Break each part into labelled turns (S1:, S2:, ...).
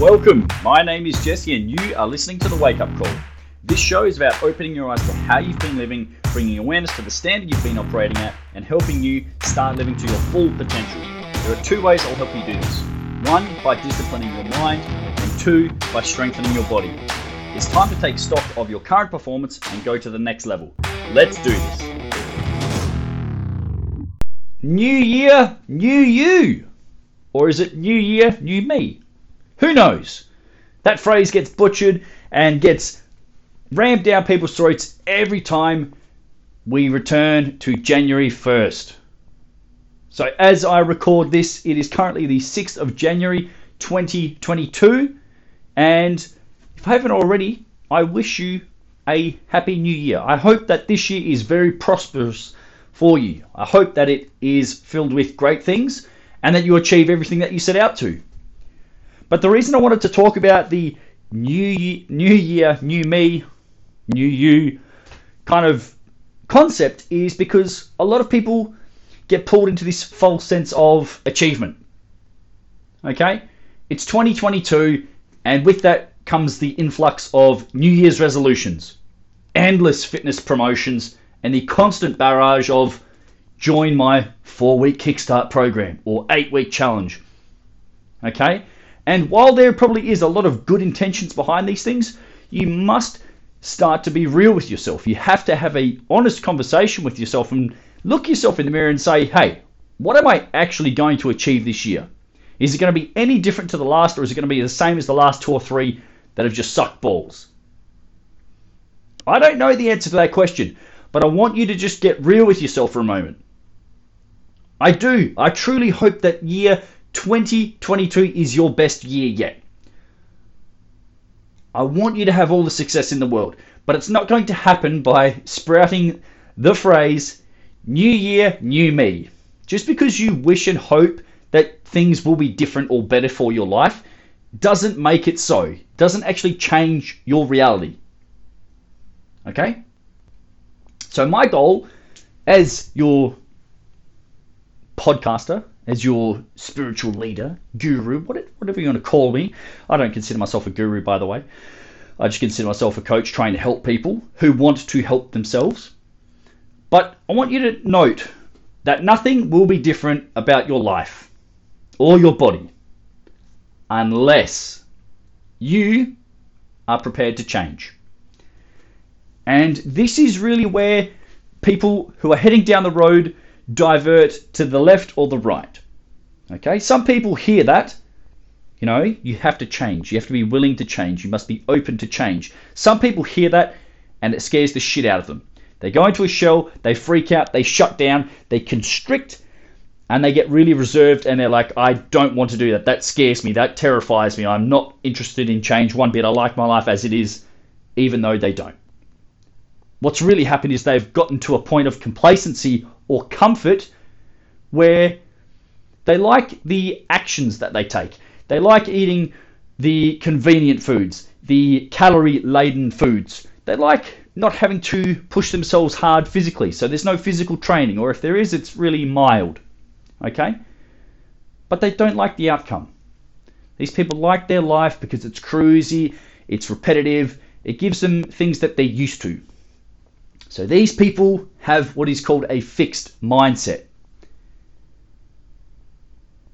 S1: Welcome. My name is Jesse, and you are listening to the Wake Up Call. This show is about opening your eyes to how you've been living, bringing awareness to the standard you've been operating at, and helping you start living to your full potential. There are two ways I'll help you do this one, by disciplining your mind, and two, by strengthening your body. It's time to take stock of your current performance and go to the next level. Let's do this. New year, new you. Or is it new year, new me? Who knows? That phrase gets butchered and gets rammed down people's throats every time we return to January 1st. So, as I record this, it is currently the 6th of January 2022. And if I haven't already, I wish you a happy new year. I hope that this year is very prosperous for you. I hope that it is filled with great things and that you achieve everything that you set out to. But the reason I wanted to talk about the new year, new year, new me, new you kind of concept is because a lot of people get pulled into this false sense of achievement. Okay? It's 2022, and with that comes the influx of New Year's resolutions, endless fitness promotions, and the constant barrage of join my four week kickstart program or eight week challenge. Okay? And while there probably is a lot of good intentions behind these things, you must start to be real with yourself. You have to have a honest conversation with yourself and look yourself in the mirror and say, "Hey, what am I actually going to achieve this year? Is it going to be any different to the last or is it going to be the same as the last two or three that have just sucked balls?" I don't know the answer to that question, but I want you to just get real with yourself for a moment. I do. I truly hope that year 2022 is your best year yet. I want you to have all the success in the world, but it's not going to happen by sprouting the phrase, New Year, New Me. Just because you wish and hope that things will be different or better for your life doesn't make it so, doesn't actually change your reality. Okay? So, my goal as your podcaster as your spiritual leader, guru, whatever you want to call me. I don't consider myself a guru, by the way. I just consider myself a coach trying to help people who want to help themselves. But I want you to note that nothing will be different about your life or your body unless you are prepared to change. And this is really where people who are heading down the road divert to the left or the right. Okay, some people hear that. You know, you have to change. You have to be willing to change. You must be open to change. Some people hear that and it scares the shit out of them. They go into a shell, they freak out, they shut down, they constrict, and they get really reserved and they're like, I don't want to do that. That scares me. That terrifies me. I'm not interested in change one bit. I like my life as it is, even though they don't. What's really happened is they've gotten to a point of complacency or comfort where they like the actions that they take. They like eating the convenient foods, the calorie laden foods. They like not having to push themselves hard physically. So there's no physical training, or if there is, it's really mild. Okay? But they don't like the outcome. These people like their life because it's cruisy, it's repetitive, it gives them things that they're used to. So these people have what is called a fixed mindset.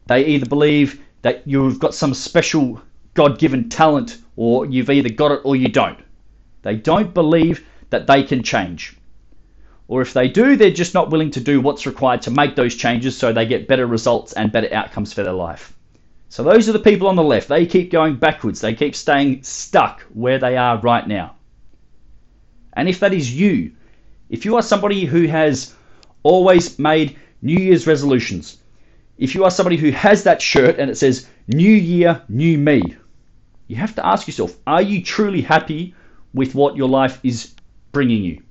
S1: They either believe that you've got some special God given talent, or you've either got it or you don't. They don't believe that they can change. Or if they do, they're just not willing to do what's required to make those changes so they get better results and better outcomes for their life. So those are the people on the left. They keep going backwards. They keep staying stuck where they are right now. And if that is you, if you are somebody who has always made New Year's resolutions, if you are somebody who has that shirt and it says New Year, New Me, you have to ask yourself are you truly happy with what your life is bringing you?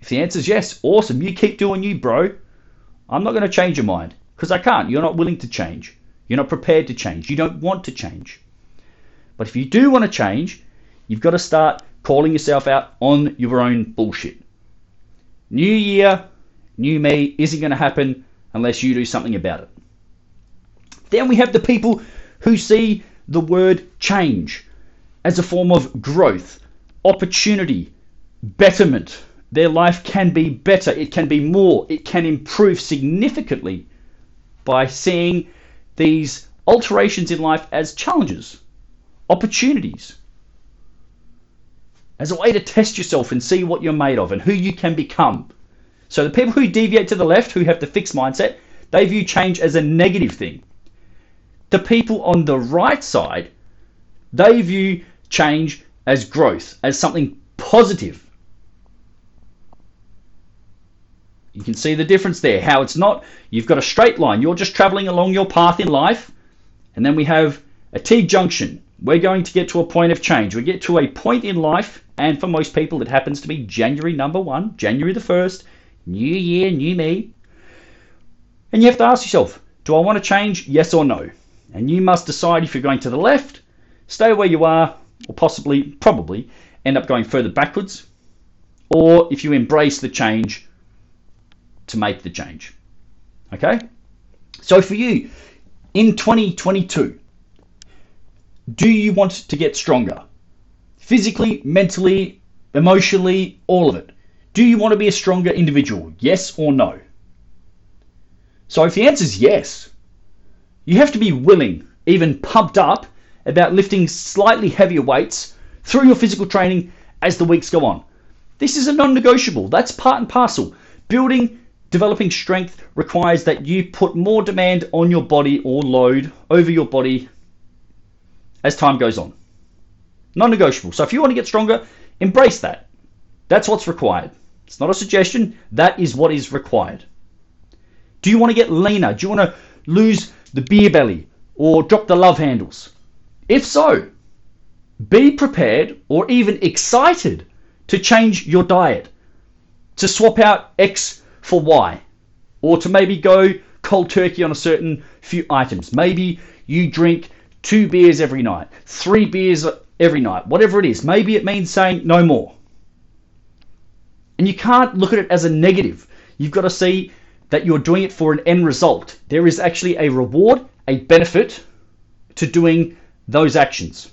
S1: If the answer is yes, awesome. You keep doing you, bro. I'm not going to change your mind because I can't. You're not willing to change. You're not prepared to change. You don't want to change. But if you do want to change, you've got to start calling yourself out on your own bullshit. New year, new me isn't going to happen unless you do something about it. Then we have the people who see the word change as a form of growth, opportunity, betterment. Their life can be better, it can be more, it can improve significantly by seeing these alterations in life as challenges, opportunities, as a way to test yourself and see what you're made of and who you can become. So the people who deviate to the left, who have the fixed mindset, they view change as a negative thing. The people on the right side, they view change as growth, as something positive. You can see the difference there, how it's not, you've got a straight line, you're just traveling along your path in life, and then we have a T junction. We're going to get to a point of change. We get to a point in life, and for most people, it happens to be January number one, January the 1st, new year, new me. And you have to ask yourself, do I want to change? Yes or no? And you must decide if you're going to the left, stay where you are, or possibly, probably, end up going further backwards, or if you embrace the change to make the change. Okay? So for you, in 2022, do you want to get stronger? Physically, mentally, emotionally, all of it. Do you want to be a stronger individual? Yes or no? So if the answer is yes, you have to be willing, even pumped up, about lifting slightly heavier weights through your physical training as the weeks go on. This is a non negotiable. That's part and parcel. Building, developing strength requires that you put more demand on your body or load over your body as time goes on. Non negotiable. So if you want to get stronger, embrace that. That's what's required. It's not a suggestion, that is what is required. Do you want to get leaner? Do you want to lose the beer belly or drop the love handles? If so, be prepared or even excited to change your diet, to swap out X for Y, or to maybe go cold turkey on a certain few items. Maybe you drink two beers every night, three beers every night, whatever it is. Maybe it means saying no more. And you can't look at it as a negative. You've got to see that you're doing it for an end result. There is actually a reward, a benefit to doing those actions?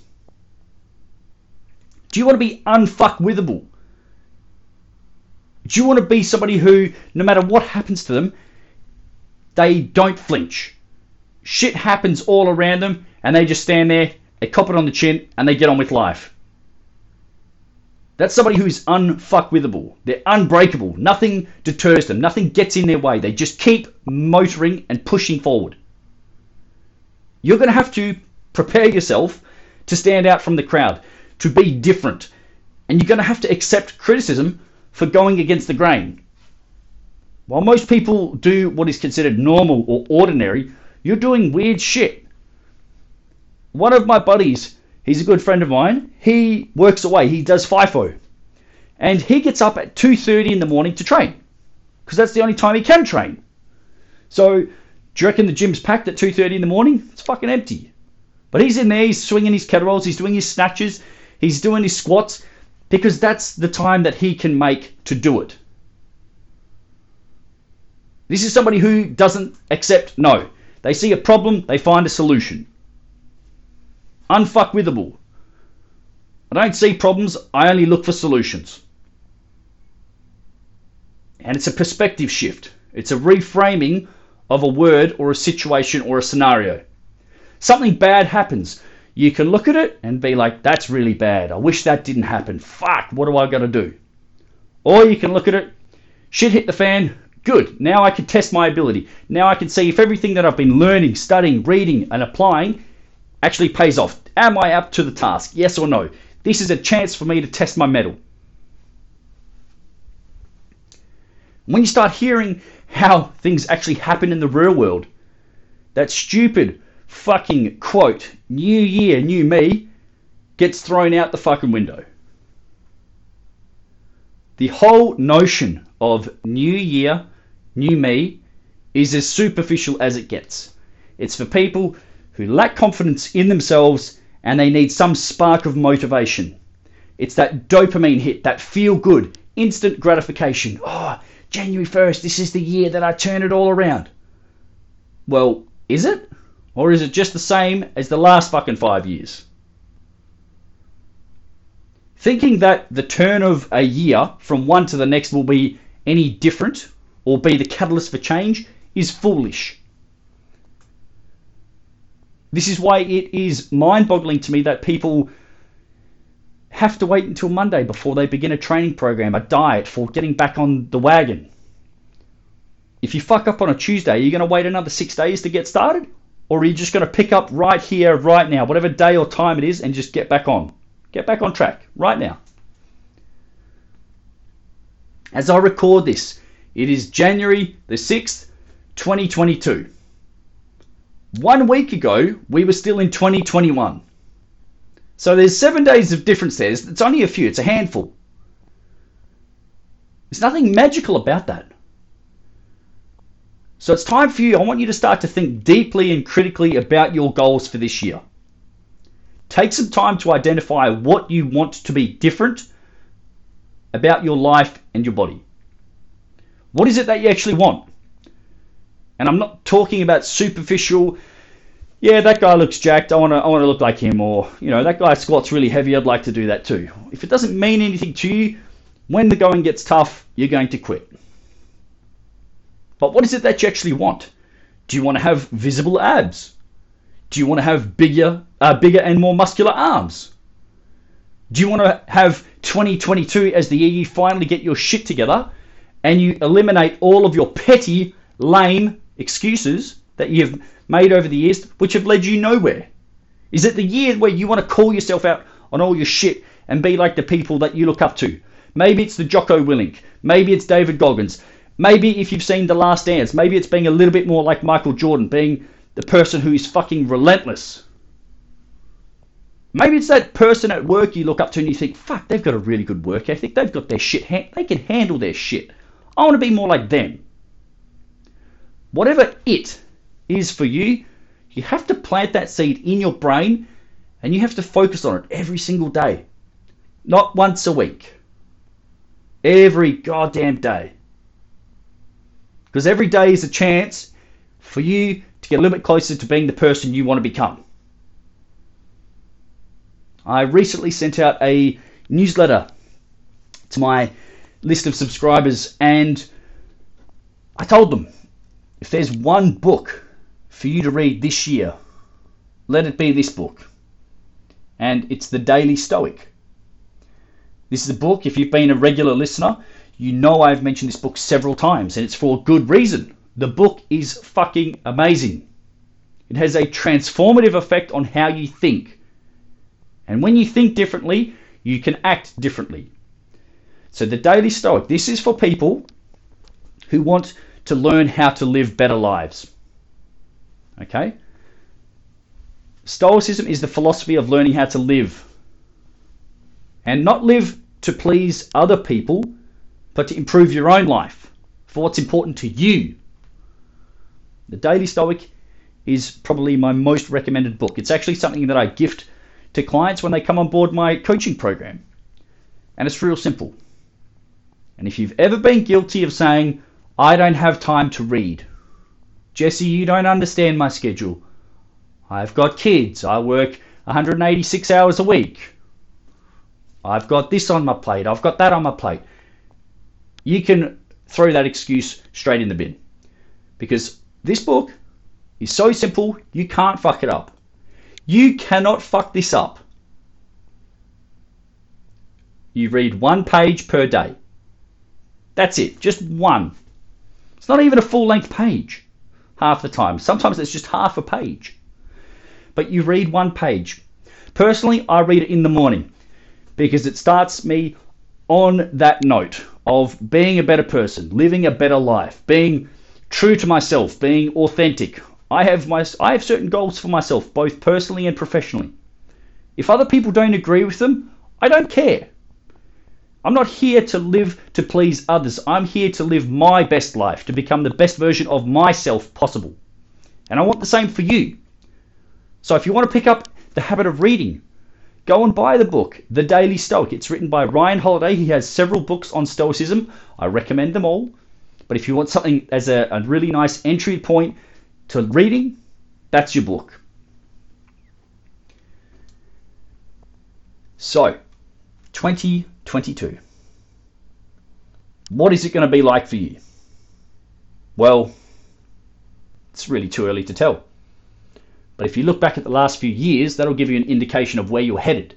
S1: Do you want to be unfuckwithable? Do you want to be somebody who, no matter what happens to them, they don't flinch? Shit happens all around them, and they just stand there, they cop it on the chin, and they get on with life. That's somebody who's unfuckwithable. They're unbreakable. Nothing deters them. Nothing gets in their way. They just keep motoring and pushing forward. You're going to have to prepare yourself to stand out from the crowd, to be different. And you're going to have to accept criticism for going against the grain. While most people do what is considered normal or ordinary, you're doing weird shit. One of my buddies, he's a good friend of mine, he works away, he does FIFO. And he gets up at 2.30 in the morning to train. Because that's the only time he can train. So, do you reckon the gym's packed at 2.30 in the morning? It's fucking empty. But he's in there, he's swinging his kettlebells, he's doing his snatches, he's doing his squats, because that's the time that he can make to do it. This is somebody who doesn't accept no. They see a problem, they find a solution. Unfuckwithable. I don't see problems, I only look for solutions. And it's a perspective shift. It's a reframing of a word or a situation or a scenario something bad happens, you can look at it and be like, that's really bad. I wish that didn't happen. Fuck, what do I got to do? Or you can look at it, shit hit the fan, good. Now I can test my ability. Now I can see if everything that I've been learning, studying, reading, and applying actually pays off. Am I up to the task? Yes or no? This is a chance for me to test my mettle. When you start hearing how things actually happen in the real world, that stupid fucking quote, new year, new me, gets thrown out the fucking window. The whole notion of new year, new me is as superficial as it gets. It's for people who lack confidence in themselves and they need some spark of motivation. It's that dopamine hit, that feel good, instant gratification. Oh, January 1st, this is the year that I turn it all around. Well, is it? Or is it just the same as the last fucking five years? Thinking that the turn of a year from one to the next will be any different or be the catalyst for change is foolish. This is why it is mind boggling to me that people have to wait until Monday before they begin a training program, a diet for getting back on the wagon. If you fuck up on a Tuesday, are you going to wait another six days to get started? Or are you just going to pick up right here, right now, whatever day or time it is, and just get back on? Get back on track right now. As I record this, it is January the 6th, 2022. One week ago, we were still in 2021. So there's seven days of difference there. It's only a few, it's a handful. There's nothing magical about that. So it's time for you. I want you to start to think deeply and critically about your goals for this year. Take some time to identify what you want to be different about your life and your body. What is it that you actually want? And I'm not talking about superficial, yeah, that guy looks jacked, I want to I want to look like him or, you know, that guy squats really heavy, I'd like to do that too. If it doesn't mean anything to you, when the going gets tough, you're going to quit. But what is it that you actually want? Do you want to have visible abs? Do you want to have bigger, uh, bigger and more muscular arms? Do you want to have 2022 as the year you finally get your shit together and you eliminate all of your petty, lame excuses that you've made over the years, which have led you nowhere? Is it the year where you want to call yourself out on all your shit and be like the people that you look up to? Maybe it's the Jocko Willink. Maybe it's David Goggins. Maybe if you've seen The Last Dance, maybe it's being a little bit more like Michael Jordan, being the person who is fucking relentless. Maybe it's that person at work you look up to and you think, fuck, they've got a really good work ethic. They've got their shit, ha- they can handle their shit. I want to be more like them. Whatever it is for you, you have to plant that seed in your brain and you have to focus on it every single day. Not once a week. Every goddamn day. Because every day is a chance for you to get a little bit closer to being the person you want to become. I recently sent out a newsletter to my list of subscribers and I told them if there's one book for you to read this year, let it be this book. And it's The Daily Stoic. This is a book, if you've been a regular listener, you know I've mentioned this book several times, and it's for a good reason. The book is fucking amazing. It has a transformative effect on how you think. And when you think differently, you can act differently. So, the Daily Stoic, this is for people who want to learn how to live better lives. Okay? Stoicism is the philosophy of learning how to live. And not live to please other people, but to improve your own life for what's important to you. The Daily Stoic is probably my most recommended book. It's actually something that I gift to clients when they come on board my coaching program. And it's real simple. And if you've ever been guilty of saying, I don't have time to read, Jesse, you don't understand my schedule. I've got kids. I work 186 hours a week. I've got this on my plate. I've got that on my plate you can throw that excuse straight in the bin. Because this book is so simple, you can't fuck it up. You cannot fuck this up. You read one page per day. That's it, just one. It's not even a full length page half the time. Sometimes it's just half a page. But you read one page. Personally, I read it in the morning because it starts me on that note of being a better person, living a better life, being true to myself, being authentic. I have my I have certain goals for myself, both personally and professionally. If other people don't agree with them, I don't care. I'm not here to live to please others. I'm here to live my best life, to become the best version of myself possible. And I want the same for you. So if you want to pick up the habit of reading, Go and buy the book, The Daily Stoic. It's written by Ryan Holiday. He has several books on Stoicism. I recommend them all. But if you want something as a, a really nice entry point to reading, That's your book. So, 2022. What is it going to be like for you? Well, it's really too early to tell. But if you look back at the last few years, that'll give you an indication of where you're headed.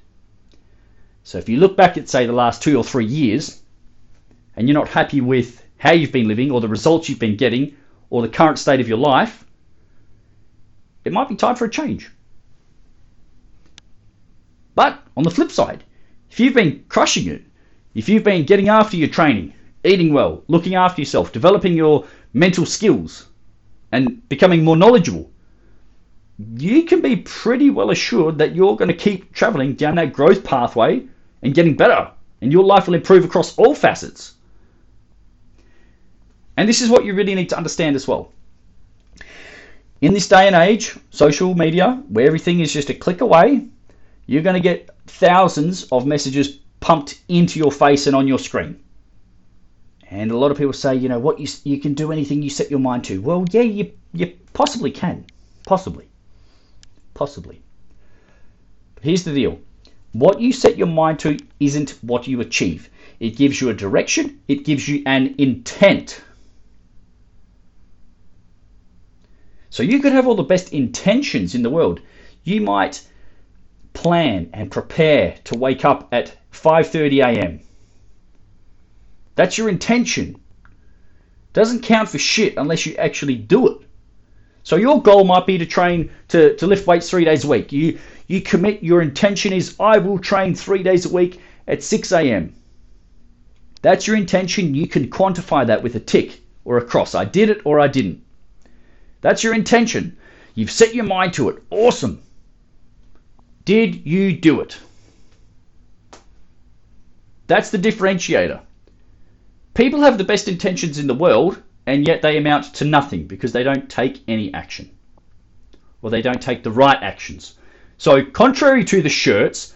S1: So if you look back at, say, the last two or three years, and you're not happy with how you've been living or the results you've been getting or the current state of your life, it might be time for a change. But on the flip side, if you've been crushing it, if you've been getting after your training, eating well, looking after yourself, developing your mental skills, and becoming more knowledgeable, you can be pretty well assured that you're going to keep traveling down that growth pathway and getting better, and your life will improve across all facets. And this is what you really need to understand as well. In this day and age, social media, where everything is just a click away, you're going to get thousands of messages pumped into your face and on your screen. And a lot of people say, you know, what you you can do anything you set your mind to. Well, yeah, you you possibly can, possibly, possibly. But here's the deal: what you set your mind to isn't what you achieve. It gives you a direction. It gives you an intent. So you could have all the best intentions in the world. You might plan and prepare to wake up at 5:30 a.m. That's your intention. Doesn't count for shit unless you actually do it. So your goal might be to train to, to lift weights three days a week. You you commit your intention is I will train three days a week at 6 a.m. That's your intention. You can quantify that with a tick or a cross. I did it or I didn't. That's your intention. You've set your mind to it. Awesome. Did you do it? That's the differentiator. People have the best intentions in the world, and yet they amount to nothing because they don't take any action. Or they don't take the right actions. So, contrary to the shirts,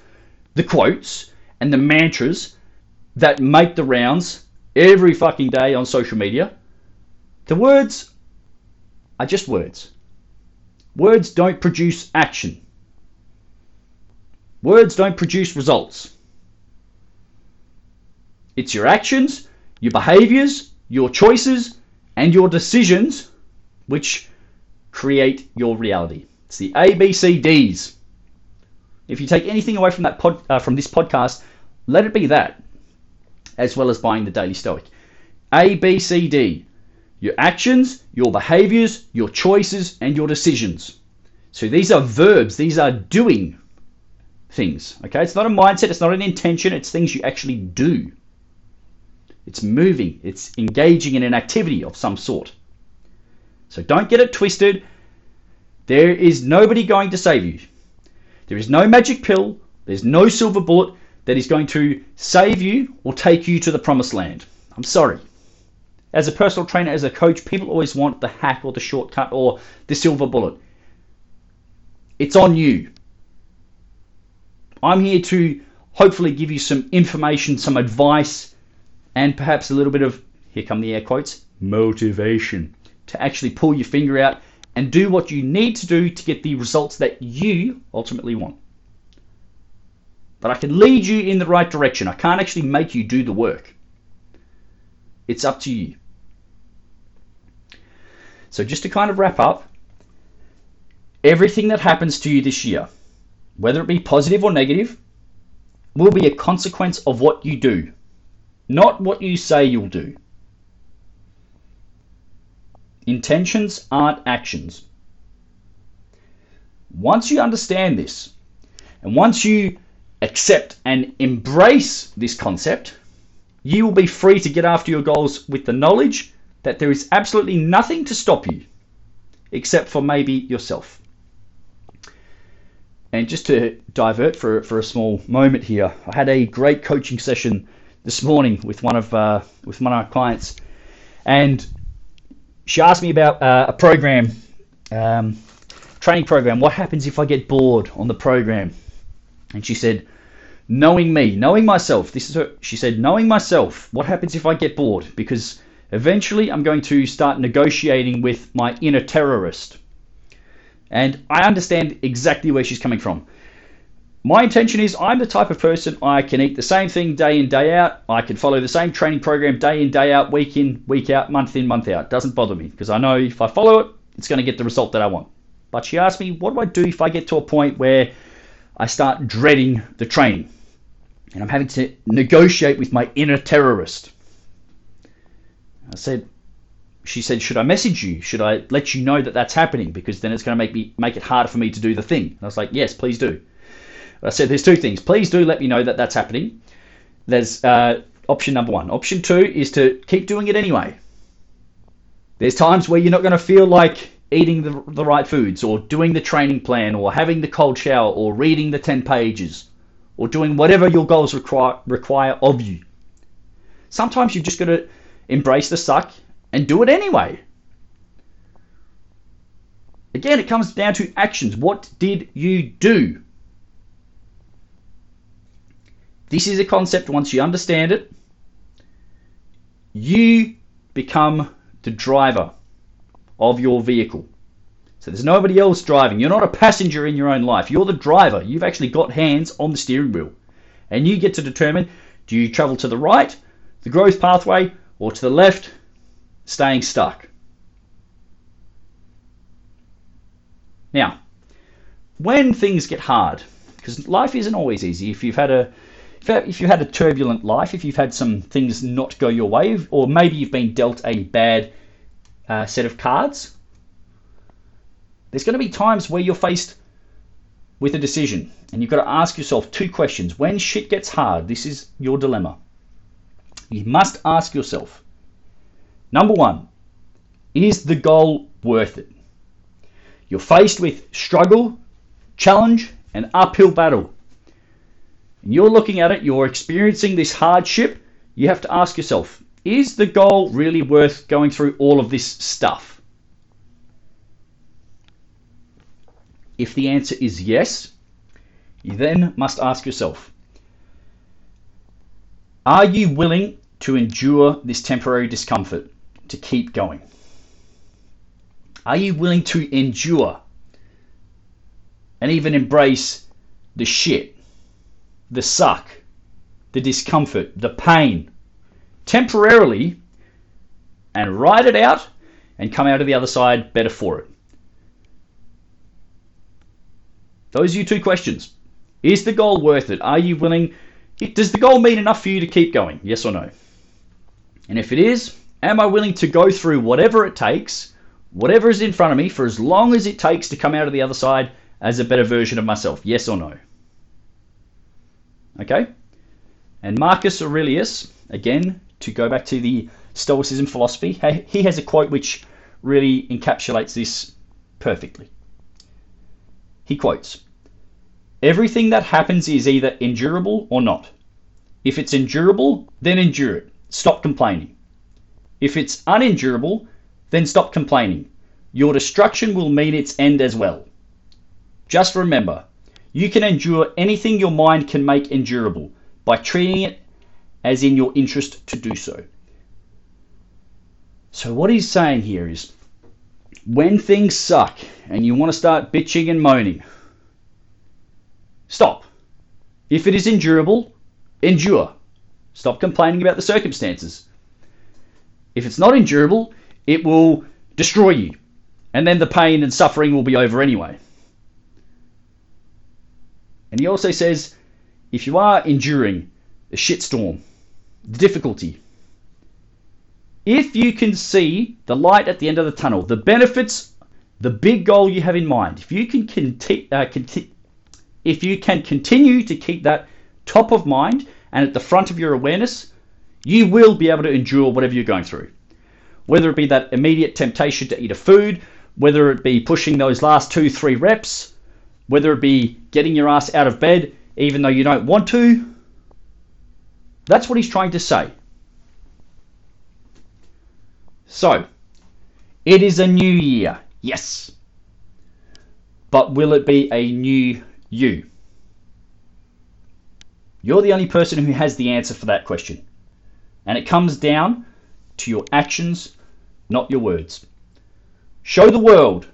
S1: the quotes, and the mantras that make the rounds every fucking day on social media, the words are just words. Words don't produce action. Words don't produce results. It's your actions, your behaviors, your choices, and your decisions which create your reality. It's the ABCDs. If you take anything away from that pod, uh, from this podcast, let it be that, as well as buying the Daily Stoic. A, B, C, D. Your actions, your behaviors, your choices, and your decisions. So these are verbs. These are doing things. Okay, it's not a mindset. It's not an intention. It's things you actually do. It's moving. It's engaging in an activity of some sort. So don't get it twisted. There is nobody going to save you. There is no magic pill, there's no silver bullet that is going to save you or take you to the promised land. I'm sorry. As a personal trainer, as a coach, people always want the hack or the shortcut or the silver bullet. It's on you. I'm here to hopefully give you some information, some advice, and perhaps a little bit of, here come the air quotes, motivation to actually pull your finger out and do what you need to do to get the results that you ultimately want. But I can lead you in the right direction. I can't actually make you do the work. It's up to you. So, just to kind of wrap up, everything that happens to you this year, whether it be positive or negative, will be a consequence of what you do, not what you say you'll do. Intentions aren't actions. Once you understand this, and once you accept and embrace this concept, you will be free to get after your goals with the knowledge that there is absolutely nothing to stop you except for maybe yourself. And just to divert for, for a small moment here, I had a great coaching session this morning with one of uh, with one of our clients, and she asked me about uh, a program, um, training program. What happens if I get bored on the program? And she said, knowing me, knowing myself. This is her. She said, knowing myself. What happens if I get bored? Because eventually I'm going to start negotiating with my inner terrorist. And I understand exactly where she's coming from. My intention is I'm the type of person I can eat the same thing day in, day out. I can follow the same training program day in, day out, week in, week out, month in, month out. It doesn't bother me because I know if I follow it, it's going to get the result that I want. But she asked me, what do I do if I get to a point where I start dreading the training and I'm having to negotiate with my inner terrorist? I said, she said, should I message you? Should I let you know that that's happening? Because then it's going to make me make it harder for me to do the thing. And I was like, yes, please do. I said there's two things. Please do let me know that that's happening. There's uh, option number one. Option two is to keep doing it anyway. There's times where you're not going to feel like eating the, the right foods or doing the training plan or having the cold shower or reading the 10 pages or doing whatever your goals require, require of you. Sometimes you've just got to embrace the suck and do it anyway. Again, it comes down to actions. What did you do? This is a concept, once you understand it, you become the driver of your vehicle. So there's nobody else driving. You're not a passenger in your own life. You're the driver. You've actually got hands on the steering wheel. And you get to determine do you travel to the right, the growth pathway, or to the left, staying stuck. Now, when things get hard, because life isn't always easy, if you've had a if you had a turbulent life, if you've had some things not go your way, or maybe you've been dealt a bad uh, set of cards, there's going to be times where you're faced with a decision and you've got to ask yourself two questions. When shit gets hard, this is your dilemma. You must ask yourself number one, is the goal worth it? You're faced with struggle, challenge, and uphill battle and you're looking at it, you're experiencing this hardship, you have to ask yourself, is the goal really worth going through all of this stuff? If the answer is yes, you then must ask yourself, are you willing to endure this temporary discomfort to keep going? Are you willing to endure and even embrace the shit the suck, the discomfort, the pain, temporarily, and ride it out and come out of the other side better for it? Those are your two questions. Is the goal worth it? Are you willing? Does the goal mean enough for you to keep going? Yes or no? And if it is, am I willing to go through whatever it takes, whatever is in front of me, for as long as it takes to come out of the other side as a better version of myself? Yes or no? Okay? And Marcus Aurelius, again, to go back to the Stoicism philosophy, he has a quote which really encapsulates this perfectly. He quotes Everything that happens is either endurable or not. If it's endurable, then endure it. Stop complaining. If it's unendurable, then stop complaining. Your destruction will mean its end as well. Just remember, you can endure anything your mind can make endurable by treating it as in your interest to do so. So, what he's saying here is when things suck and you want to start bitching and moaning, stop. If it is endurable, endure. Stop complaining about the circumstances. If it's not endurable, it will destroy you. And then the pain and suffering will be over anyway. And he also says if you are enduring a shitstorm, the difficulty, if you can see the light at the end of the tunnel, the benefits, the big goal you have in mind, if you can conti- uh, conti- if you can continue to keep that top of mind and at the front of your awareness, you will be able to endure whatever you're going through. Whether it be that immediate temptation to eat a food, whether it be pushing those last two, three reps, whether it be getting your ass out of bed even though you don't want to. That's what he's trying to say. So, it is a new year, yes. But will it be a new you? You're the only person who has the answer for that question. And it comes down to your actions, not your words. Show the world,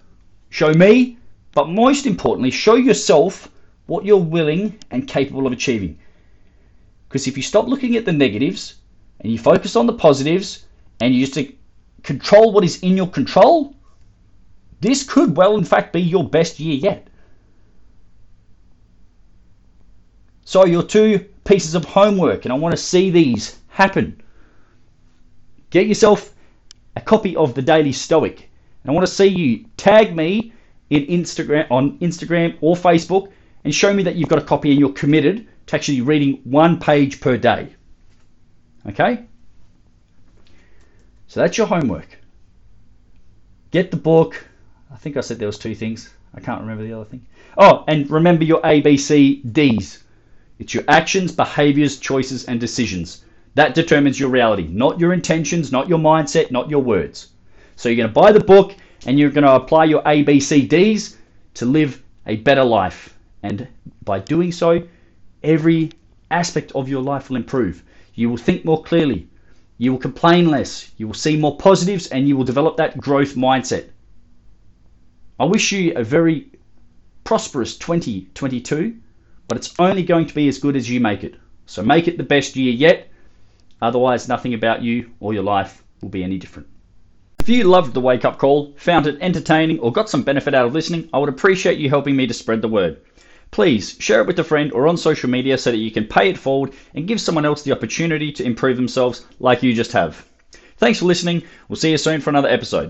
S1: show me but most importantly, show yourself what you're willing and capable of achieving. Because if you stop looking at the negatives and you focus on the positives and you just control what is in your control, this could well, in fact, be your best year yet. So, your two pieces of homework, and I want to see these happen. Get yourself a copy of the Daily Stoic. And I want to see you tag me in Instagram on Instagram or Facebook and show me that you've got a copy and you're committed to actually reading one page per day. Okay? So that's your homework. Get the book. I think I said there was two things. I can't remember the other thing. Oh, and remember your ABCDs. It's your actions, behaviors, choices, and decisions. That determines your reality, not your intentions, not your mindset, not your words. So you're going to buy the book and you're going to apply your ABCDs to live a better life. And by doing so, every aspect of your life will improve. You will think more clearly. You will complain less. You will see more positives and you will develop that growth mindset. I wish you a very prosperous 2022, but it's only going to be as good as you make it. So make it the best year yet. Otherwise, nothing about you or your life will be any different. If you loved the wake up call, found it entertaining, or got some benefit out of listening, I would appreciate you helping me to spread the word. Please share it with a friend or on social media so that you can pay it forward and give someone else the opportunity to improve themselves like you just have. Thanks for listening. We'll see you soon for another episode.